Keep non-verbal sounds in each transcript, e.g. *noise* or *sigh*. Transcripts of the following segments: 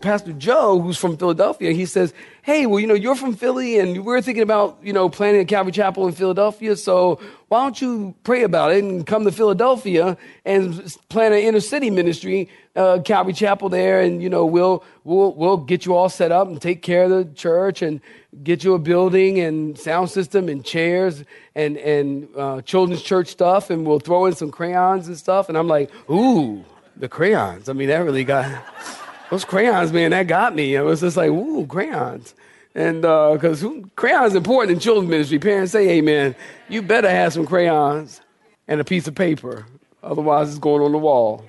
Pastor Joe, who's from Philadelphia, he says, Hey, well, you know, you're from Philly and we're thinking about, you know, planning a Calvary Chapel in Philadelphia. So why don't you pray about it and come to Philadelphia and plan an inner city ministry, uh, Calvary Chapel there. And, you know, we'll, we'll, we'll get you all set up and take care of the church and get you a building and sound system and chairs and, and, uh, children's church stuff. And we'll throw in some crayons and stuff. And I'm like, ooh, the crayons. I mean, that really got. *laughs* Those crayons, man, that got me. I was just like, ooh, crayons. And because uh, crayons important in children's ministry. Parents say, hey, man, you better have some crayons and a piece of paper. Otherwise, it's going on the wall.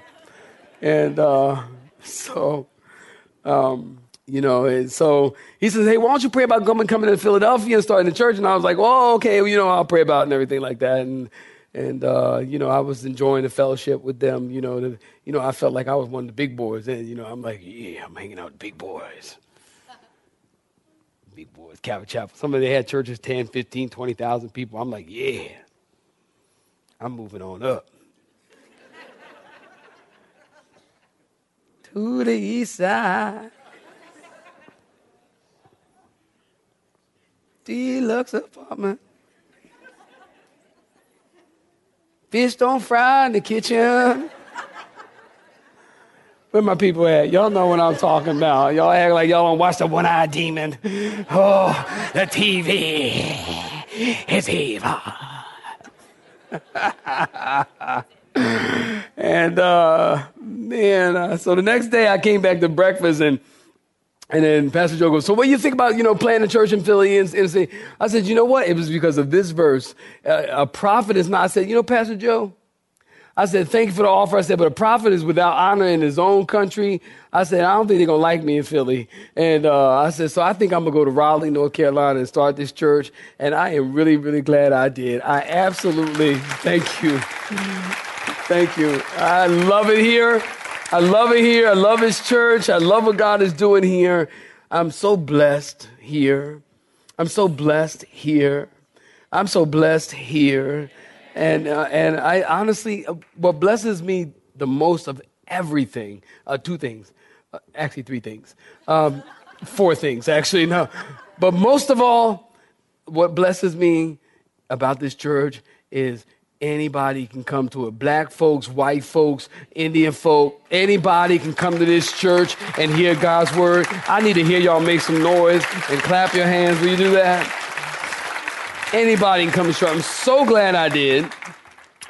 And uh, *laughs* so, um, you know, and so he says, hey, why don't you pray about coming, coming to Philadelphia and starting the church? And I was like, oh, okay, well, you know, I'll pray about it and everything like that. And and uh, you know, I was enjoying the fellowship with them. You know, the, you know, I felt like I was one of the big boys, and you know, I'm like, yeah, I'm hanging out with big boys. big boys, Calvary Chapel. Some of they had churches 10, 15, 20,000 people. I'm like, yeah, I'm moving on up. to the east side. Deluxe apartment. Fish don't fry in the kitchen. Where my people at? Y'all know what I'm talking about. Y'all act like y'all don't watch the one eyed demon. Oh, the TV is evil. *laughs* and uh, man, uh, so the next day I came back to breakfast and and then Pastor Joe goes, so what do you think about, you know, planting a church in Philly? And, and say, I said, you know what? It was because of this verse. Uh, a prophet is not, I said, you know, Pastor Joe, I said, thank you for the offer. I said, but a prophet is without honor in his own country. I said, I don't think they're going to like me in Philly. And uh, I said, so I think I'm going to go to Raleigh, North Carolina and start this church. And I am really, really glad I did. I absolutely, thank you. Thank you. I love it here. I love it here. I love his church. I love what God is doing here. I'm so blessed here. I'm so blessed here. I'm so blessed here. And, uh, and I honestly, uh, what blesses me the most of everything, uh, two things, uh, actually three things, um, four things, actually, no. But most of all, what blesses me about this church is Anybody can come to it. Black folks, white folks, Indian folk, anybody can come to this church and hear God's word. I need to hear y'all make some noise and clap your hands. Will you do that? Anybody can come to church. I'm so glad I did.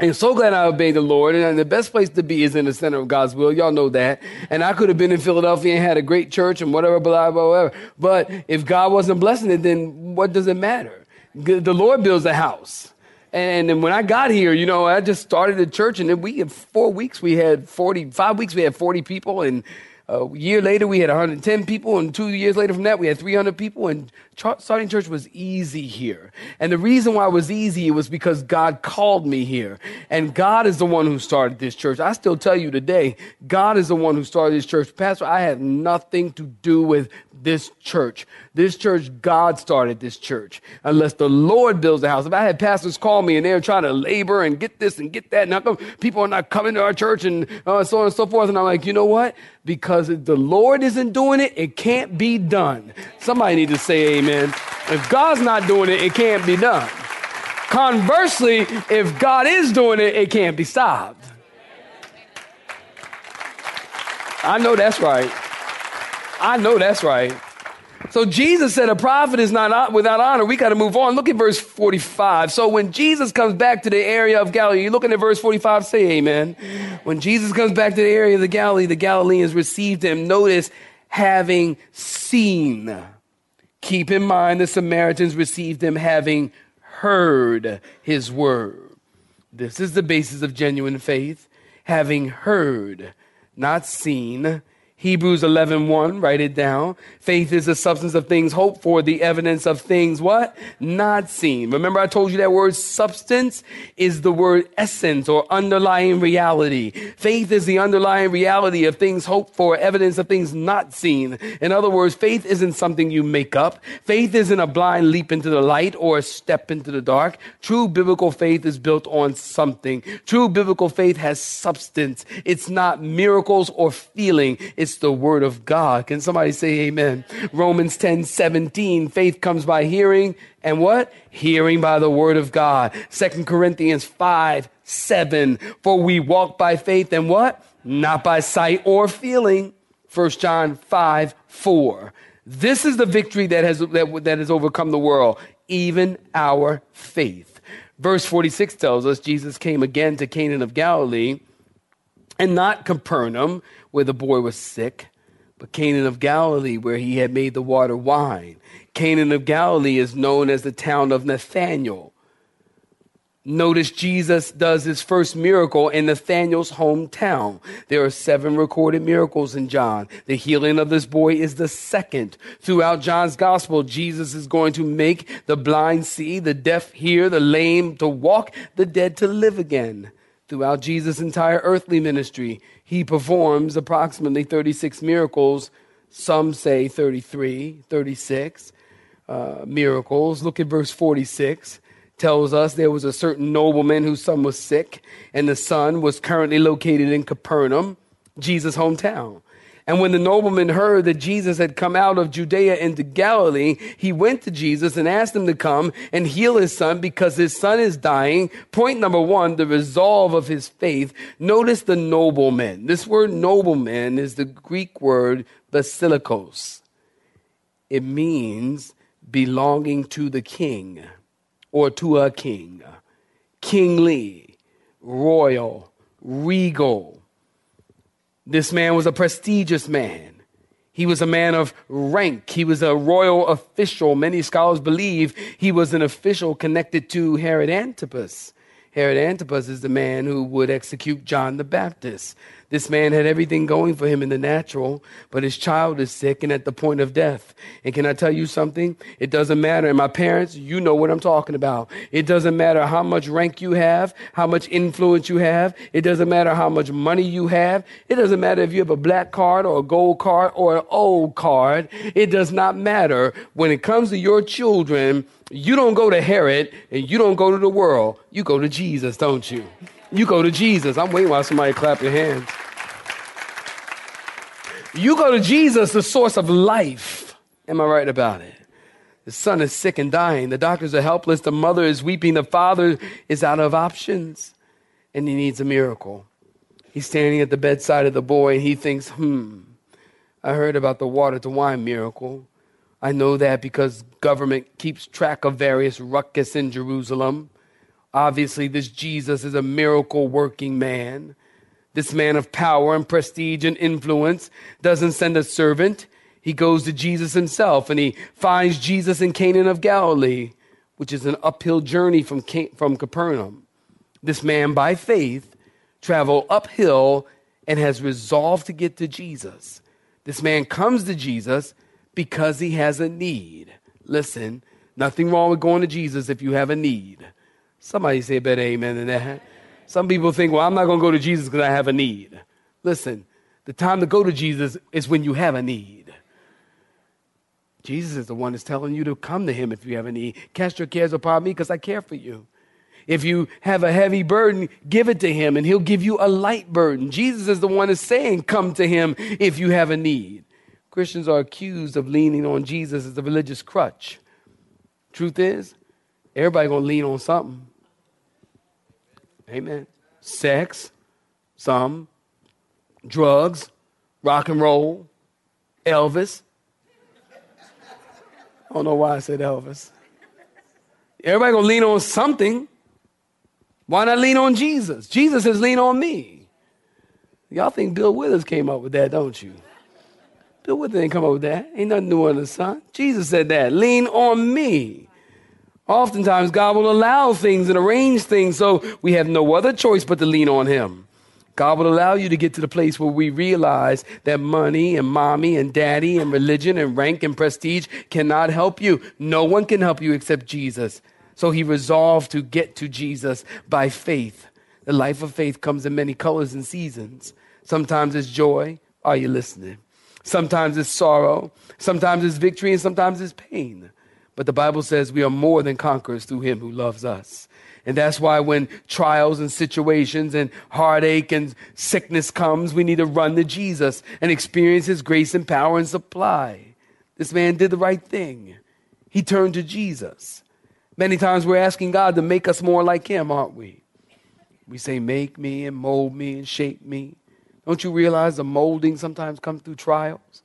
And so glad I obeyed the Lord. And the best place to be is in the center of God's will. Y'all know that. And I could have been in Philadelphia and had a great church and whatever, blah, blah, whatever. But if God wasn't blessing it, then what does it matter? The Lord builds a house. And then when I got here, you know, I just started a church, and then we in four weeks we had forty. Five weeks we had forty people, and a year later we had 110 people, and two years later from that we had 300 people. And starting church was easy here. And the reason why it was easy was because God called me here, and God is the one who started this church. I still tell you today, God is the one who started this church, Pastor. I had nothing to do with this church. This church, God started this church. Unless the Lord builds the house. If I had pastors call me and they're trying to labor and get this and get that, and how come people are not coming to our church and uh, so on and so forth, and I'm like, you know what? Because if the Lord isn't doing it, it can't be done. Somebody need to say amen. If God's not doing it, it can't be done. Conversely, if God is doing it, it can't be stopped. I know that's right. I know that's right. So Jesus said a prophet is not uh, without honor. We got to move on. Look at verse 45. So when Jesus comes back to the area of Galilee, you're looking at verse 45, say amen. When Jesus comes back to the area of the Galilee, the Galileans received him. Notice having seen. Keep in mind the Samaritans received him having heard his word. This is the basis of genuine faith. Having heard, not seen, Hebrews 11, 1, write it down. Faith is the substance of things hoped for, the evidence of things what? Not seen. Remember I told you that word substance is the word essence or underlying reality. Faith is the underlying reality of things hoped for, evidence of things not seen. In other words, faith isn't something you make up. Faith isn't a blind leap into the light or a step into the dark. True biblical faith is built on something. True biblical faith has substance. It's not miracles or feeling. It's the word of God. Can somebody say amen? Romans 10 17, faith comes by hearing, and what? Hearing by the word of God. Second Corinthians 5 7, for we walk by faith and what? Not by sight or feeling. First John 5 4. This is the victory that has, that, that has overcome the world, even our faith. Verse 46 tells us Jesus came again to Cana of Galilee and not Capernaum, where the boy was sick, but Cana of Galilee, where he had made the water wine. Cana of Galilee is known as the town of Nathanael. Notice Jesus does his first miracle in Nathanael's hometown. There are seven recorded miracles in John. The healing of this boy is the second. Throughout John's gospel, Jesus is going to make the blind see, the deaf hear, the lame to walk, the dead to live again. Throughout Jesus' entire earthly ministry, he performs approximately 36 miracles. Some say 33, 36 uh, miracles. Look at verse 46 tells us there was a certain nobleman whose son was sick, and the son was currently located in Capernaum, Jesus' hometown. And when the nobleman heard that Jesus had come out of Judea into Galilee, he went to Jesus and asked him to come and heal his son because his son is dying. Point number one, the resolve of his faith. Notice the nobleman. This word nobleman is the Greek word basilikos. It means belonging to the king or to a king, kingly, royal, regal this man was a prestigious man. He was a man of rank. He was a royal official. Many scholars believe he was an official connected to Herod Antipas. Herod Antipas is the man who would execute John the Baptist. This man had everything going for him in the natural, but his child is sick and at the point of death. And can I tell you something? It doesn't matter. And my parents, you know what I'm talking about. It doesn't matter how much rank you have, how much influence you have. It doesn't matter how much money you have. It doesn't matter if you have a black card or a gold card or an old card. It does not matter. When it comes to your children, you don't go to Herod and you don't go to the world. You go to Jesus, don't you? You go to Jesus. I'm waiting while somebody clap your hands. You go to Jesus, the source of life. Am I right about it? The son is sick and dying. The doctors are helpless. The mother is weeping. The father is out of options. And he needs a miracle. He's standing at the bedside of the boy and he thinks, hmm, I heard about the water to wine miracle. I know that because government keeps track of various ruckus in Jerusalem. Obviously, this Jesus is a miracle working man. This man of power and prestige and influence doesn't send a servant. He goes to Jesus himself and he finds Jesus in Cana of Galilee, which is an uphill journey from, from Capernaum. This man, by faith, traveled uphill and has resolved to get to Jesus. This man comes to Jesus because he has a need. Listen, nothing wrong with going to Jesus if you have a need. Somebody say a better amen than that. Some people think, well, I'm not going to go to Jesus because I have a need. Listen, the time to go to Jesus is when you have a need. Jesus is the one that's telling you to come to him if you have a need. Cast your cares upon me because I care for you. If you have a heavy burden, give it to him and he'll give you a light burden. Jesus is the one that's saying, come to him if you have a need. Christians are accused of leaning on Jesus as a religious crutch. Truth is, everybody gonna lean on something. Amen. Sex, some, drugs, rock and roll, Elvis. I don't know why I said Elvis. Everybody gonna lean on something. Why not lean on Jesus? Jesus says, lean on me. Y'all think Bill Withers came up with that, don't you? Bill Withers didn't come up with that. Ain't nothing new under the sun. Jesus said that. Lean on me. Oftentimes, God will allow things and arrange things so we have no other choice but to lean on Him. God will allow you to get to the place where we realize that money and mommy and daddy and religion and rank and prestige cannot help you. No one can help you except Jesus. So he resolved to get to Jesus by faith. The life of faith comes in many colors and seasons. Sometimes it's joy. Are you listening? Sometimes it's sorrow. Sometimes it's victory and sometimes it's pain. But the Bible says we are more than conquerors through him who loves us. And that's why when trials and situations and heartache and sickness comes, we need to run to Jesus and experience his grace and power and supply. This man did the right thing. He turned to Jesus. Many times we're asking God to make us more like him, aren't we? We say, Make me and mold me and shape me. Don't you realize the molding sometimes comes through trials?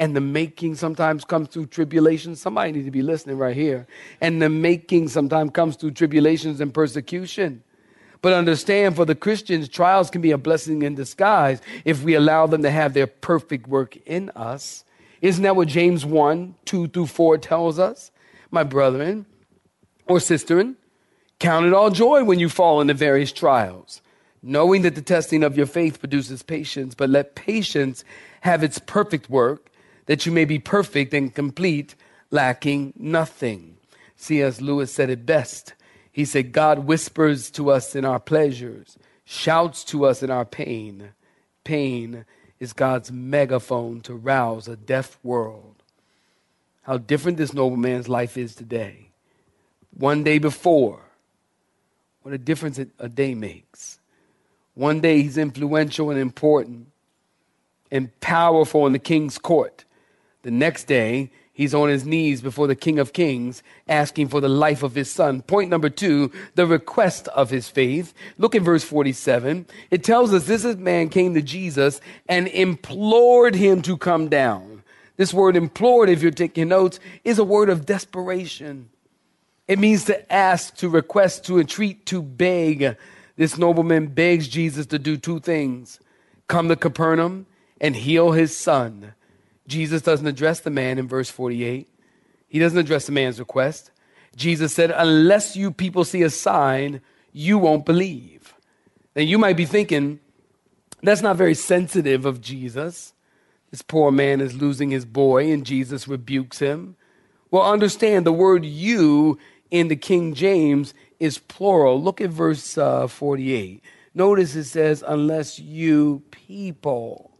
And the making sometimes comes through tribulations. Somebody need to be listening right here. And the making sometimes comes through tribulations and persecution. But understand for the Christians, trials can be a blessing in disguise if we allow them to have their perfect work in us. Isn't that what James 1 2 through 4 tells us? My brethren or sisterin, count it all joy when you fall into various trials, knowing that the testing of your faith produces patience, but let patience have its perfect work that you may be perfect and complete, lacking nothing. C.S. Lewis said it best. He said, God whispers to us in our pleasures, shouts to us in our pain. Pain is God's megaphone to rouse a deaf world. How different this nobleman's life is today. One day before, what a difference a day makes. One day he's influential and important and powerful in the king's court. The next day, he's on his knees before the King of Kings, asking for the life of his son. Point number two, the request of his faith. Look at verse 47. It tells us this man came to Jesus and implored him to come down. This word implored, if you're taking notes, is a word of desperation. It means to ask, to request, to entreat, to beg. This nobleman begs Jesus to do two things come to Capernaum and heal his son. Jesus doesn't address the man in verse 48. He doesn't address the man's request. Jesus said, Unless you people see a sign, you won't believe. Now you might be thinking, that's not very sensitive of Jesus. This poor man is losing his boy, and Jesus rebukes him. Well, understand the word you in the King James is plural. Look at verse uh, 48. Notice it says, unless you people.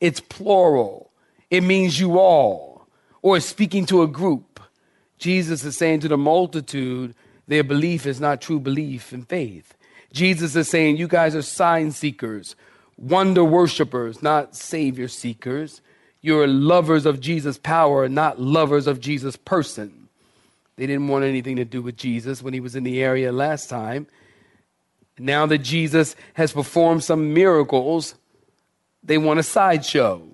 It's plural it means you all, or speaking to a group. Jesus is saying to the multitude, their belief is not true belief and faith. Jesus is saying, You guys are sign seekers, wonder worshipers, not savior seekers. You're lovers of Jesus' power, not lovers of Jesus' person. They didn't want anything to do with Jesus when he was in the area last time. Now that Jesus has performed some miracles, they want a sideshow.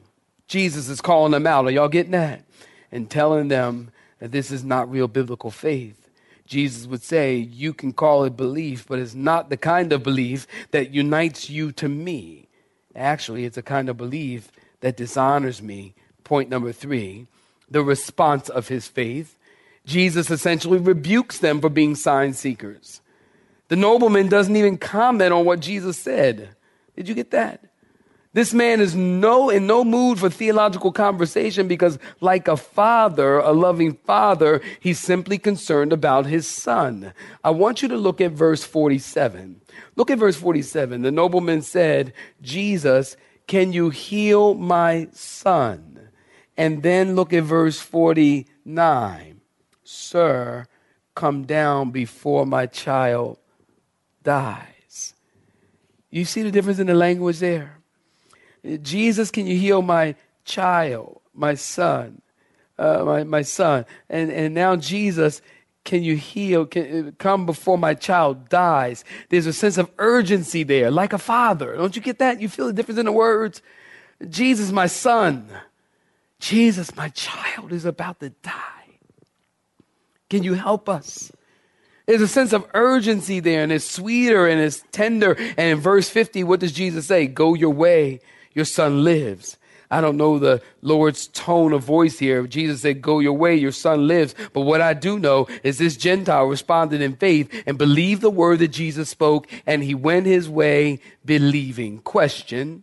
Jesus is calling them out. Are y'all getting that? And telling them that this is not real biblical faith. Jesus would say, You can call it belief, but it's not the kind of belief that unites you to me. Actually, it's a kind of belief that dishonors me. Point number three the response of his faith. Jesus essentially rebukes them for being sign seekers. The nobleman doesn't even comment on what Jesus said. Did you get that? This man is no in no mood for theological conversation because like a father, a loving father, he's simply concerned about his son. I want you to look at verse 47. Look at verse 47. The nobleman said, "Jesus, can you heal my son?" And then look at verse 49. Sir, come down before my child dies. You see the difference in the language there? Jesus, can you heal my child, my son, uh, my, my son? And, and now, Jesus, can you heal? Can, uh, come before my child dies. There's a sense of urgency there, like a father. Don't you get that? You feel the difference in the words? Jesus, my son. Jesus, my child is about to die. Can you help us? There's a sense of urgency there, and it's sweeter and it's tender. And in verse 50, what does Jesus say? Go your way, your son lives. I don't know the Lord's tone of voice here. Jesus said, Go your way, your son lives. But what I do know is this Gentile responded in faith and believed the word that Jesus spoke, and he went his way believing. Question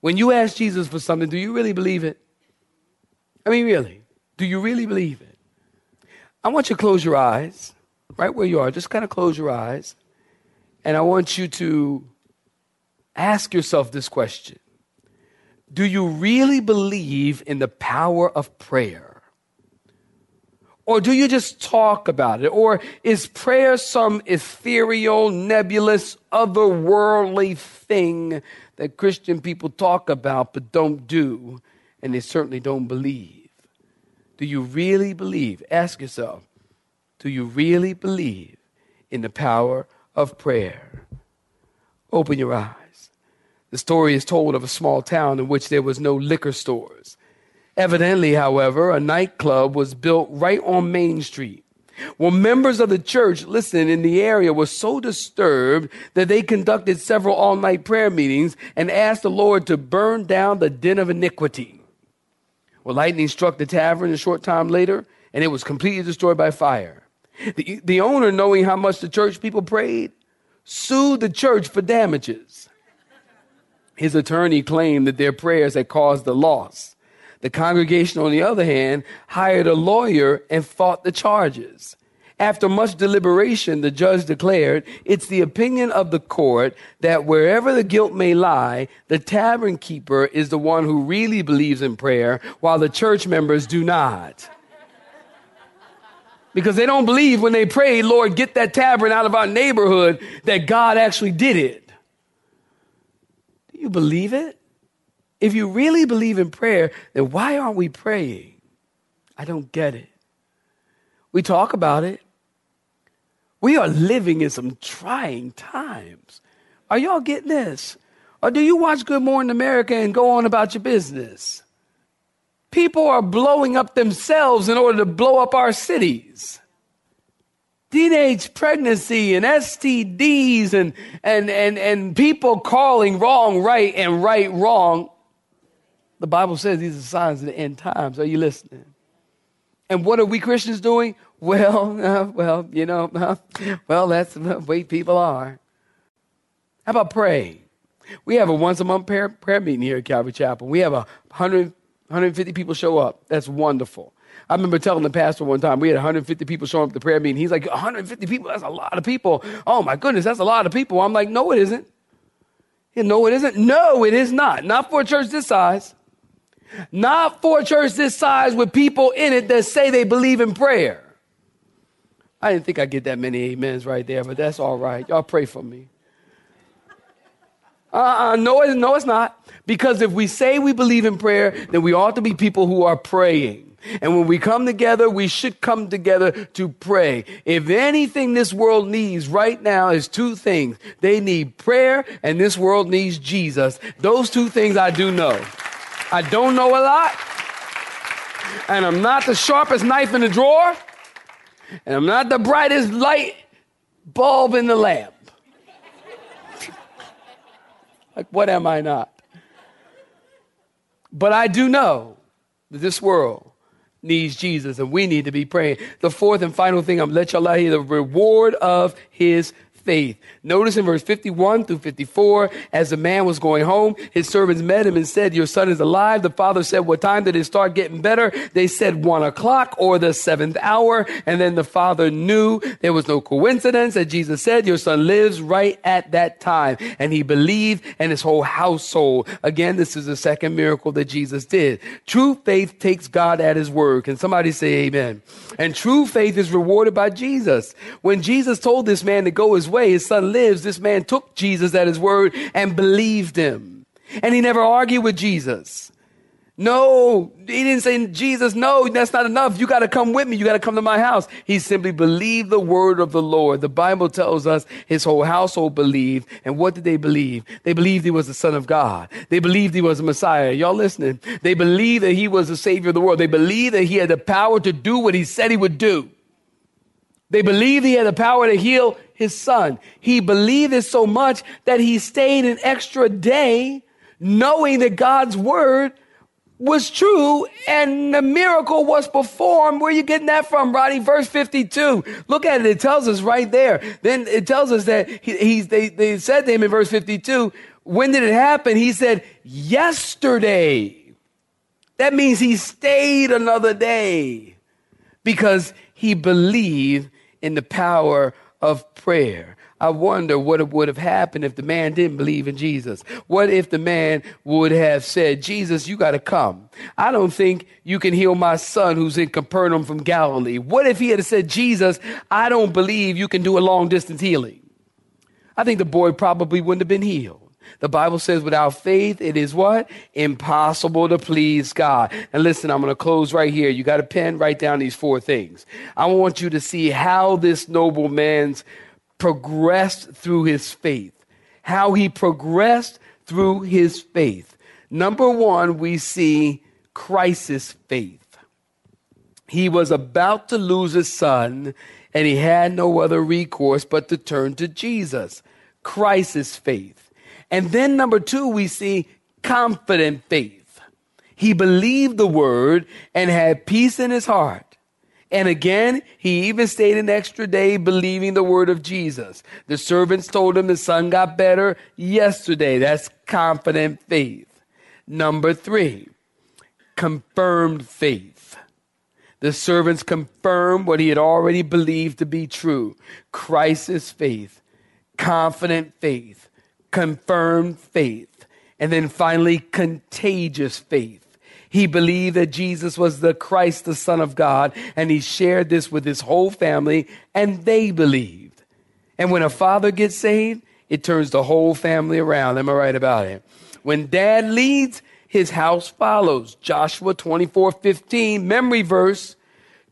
When you ask Jesus for something, do you really believe it? I mean, really, do you really believe it? I want you to close your eyes, right where you are. Just kind of close your eyes. And I want you to ask yourself this question do you really believe in the power of prayer? Or do you just talk about it? Or is prayer some ethereal, nebulous, otherworldly thing that Christian people talk about but don't do, and they certainly don't believe? Do you really believe? Ask yourself, do you really believe in the power of prayer? Open your eyes. The story is told of a small town in which there was no liquor stores. Evidently, however, a nightclub was built right on Main Street. Well, members of the church, listen, in the area were so disturbed that they conducted several all night prayer meetings and asked the Lord to burn down the den of iniquity. Well, lightning struck the tavern a short time later, and it was completely destroyed by fire. The, the owner, knowing how much the church people prayed, sued the church for damages. His attorney claimed that their prayers had caused the loss. The congregation, on the other hand, hired a lawyer and fought the charges. After much deliberation, the judge declared, It's the opinion of the court that wherever the guilt may lie, the tavern keeper is the one who really believes in prayer, while the church members do not. Because they don't believe when they pray, Lord, get that tavern out of our neighborhood, that God actually did it you believe it? If you really believe in prayer, then why aren't we praying? I don't get it. We talk about it. We are living in some trying times. Are y'all getting this? Or do you watch Good Morning America and go on about your business? People are blowing up themselves in order to blow up our cities teenage pregnancy and STDs and, and, and, and people calling wrong right and right wrong. The Bible says these are signs of the end times. Are you listening? And what are we Christians doing? *laughs* Well, uh, well, you know, uh, well, that's the way people are. How about praying? We have a once a month prayer, prayer meeting here at Calvary Chapel. We have a 100, 150 people show up. That's wonderful. I remember telling the pastor one time, we had 150 people showing up to prayer meeting. He's like, 150 people? That's a lot of people. Oh my goodness, that's a lot of people. I'm like, no, it isn't. No, it isn't. No, it is not. Not for a church this size. Not for a church this size with people in it that say they believe in prayer. I didn't think I'd get that many amens right there, but that's all right. Y'all pray for me. Uh-uh, no, it, no, it's not. Because if we say we believe in prayer, then we ought to be people who are praying. And when we come together, we should come together to pray. If anything this world needs right now is two things. They need prayer and this world needs Jesus. Those two things I do know. I don't know a lot. And I'm not the sharpest knife in the drawer. And I'm not the brightest light bulb in the lamp. like, what am I not? But I do know that this world needs Jesus and we need to be praying. The fourth and final thing I'm let y'all out here, the reward of his faith. Notice in verse 51 through 54, as the man was going home, his servants met him and said, Your son is alive. The father said, What time did it start getting better? They said, One o'clock or the seventh hour. And then the father knew there was no coincidence that Jesus said, Your son lives right at that time. And he believed, and his whole household. Again, this is the second miracle that Jesus did. True faith takes God at his word. Can somebody say amen? And true faith is rewarded by Jesus. When Jesus told this man to go his way, his son lives, this man took Jesus at his word and believed him. And he never argued with Jesus. No, he didn't say, Jesus, no, that's not enough. You got to come with me. You got to come to my house. He simply believed the word of the Lord. The Bible tells us his whole household believed. And what did they believe? They believed he was the son of God. They believed he was a Messiah. Y'all listening? They believed that he was the savior of the world. They believed that he had the power to do what he said he would do. They believed he had the power to heal his son. He believed it so much that he stayed an extra day knowing that God's word was true and the miracle was performed. Where are you getting that from, Roddy? Verse 52. Look at it. It tells us right there. Then it tells us that he, he's, they, they said to him in verse 52, when did it happen? He said, yesterday. That means he stayed another day because he believed in the power of prayer. I wonder what would have happened if the man didn't believe in Jesus. What if the man would have said, Jesus, you got to come. I don't think you can heal my son who's in Capernaum from Galilee. What if he had said, Jesus, I don't believe you can do a long distance healing? I think the boy probably wouldn't have been healed. The Bible says without faith, it is what? Impossible to please God. And listen, I'm going to close right here. You got a pen? Write down these four things. I want you to see how this nobleman's progressed through his faith. How he progressed through his faith. Number one, we see crisis faith. He was about to lose his son, and he had no other recourse but to turn to Jesus. Crisis faith. And then number two, we see confident faith. He believed the word and had peace in his heart. And again, he even stayed an extra day believing the word of Jesus. The servants told him the son got better yesterday. That's confident faith. Number three, confirmed faith. The servants confirmed what he had already believed to be true. Crisis faith, confident faith, confirmed faith, and then finally contagious faith. He believed that Jesus was the Christ, the Son of God, and he shared this with his whole family, and they believed. And when a father gets saved, it turns the whole family around. Am I right about it? When dad leads, his house follows. Joshua 24 15, memory verse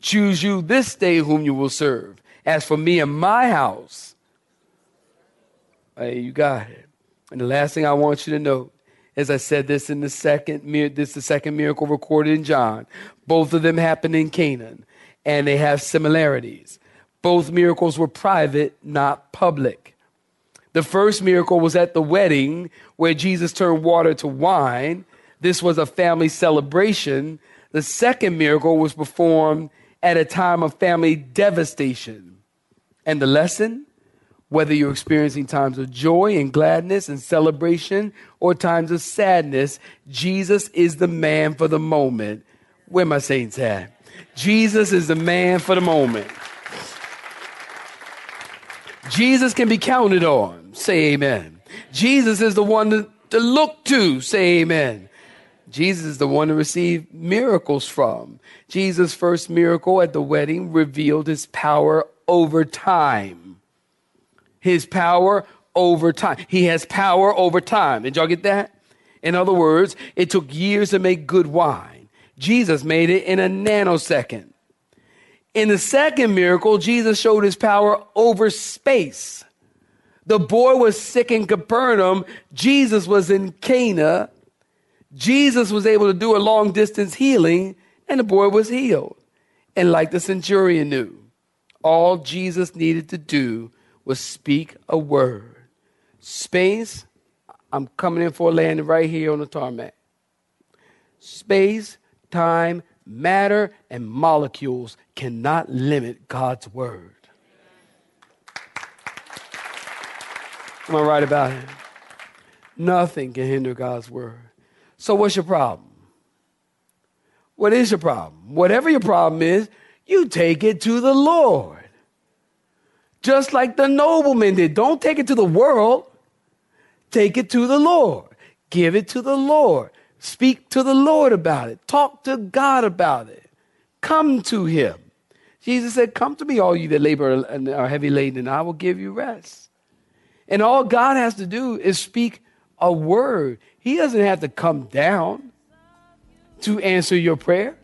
choose you this day whom you will serve. As for me and my house, hey, you got it. And the last thing I want you to know as I said this in the second, this is the second miracle recorded in John. Both of them happened in Cana, and they have similarities. Both miracles were private, not public. The first miracle was at the wedding where Jesus turned water to wine. This was a family celebration. The second miracle was performed at a time of family devastation. And the lesson? Whether you're experiencing times of joy and gladness and celebration or times of sadness, Jesus is the man for the moment. Where my saints at? Jesus is the man for the moment. Jesus can be counted on. Say amen. Jesus is the one to, to look to. Say amen. Jesus is the one to receive miracles from. Jesus' first miracle at the wedding revealed his power over time his power over time. He has power over time. Did y'all get that? In other words, it took years to make good wine. Jesus made it in a nanosecond. In the second miracle, Jesus showed his power over space. The boy was sick in Capernaum. Jesus was in Cana. Jesus was able to do a long distance healing, and the boy was healed. And like the centurion knew, all Jesus needed to do will speak a word. Space, I'm coming in for a landing right here on the tarmac. Space, time, matter, and molecules cannot limit God's word. Am I right about it? Nothing can hinder God's word. So, what's your problem? What is your problem? Whatever your problem is, you take it to the Lord just like the nobleman did. Don't take it to the world, take it to the Lord. Give it to the Lord. Speak to the Lord about it. Talk to God about it. Come to Him. Jesus said, Come to me, all you that labor and are heavy laden, and I will give you rest. And all God has to do is speak a word. He doesn't have to come down to answer your prayer.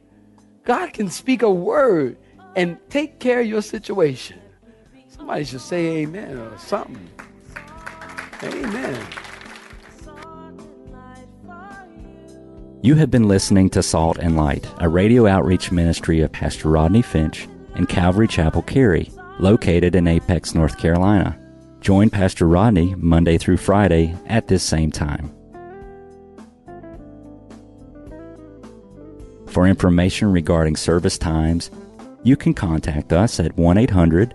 God can speak a word and take care of your situation. Somebody should say amen or something. Amen. You have been listening to Salt and Light, a radio outreach ministry of Pastor Rodney Finch and Calvary Chapel Cary. located in Apex, North Carolina. Join Pastor Rodney Monday through Friday at this same time. For information regarding service times, you can contact us at 1 800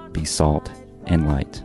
be salt and light.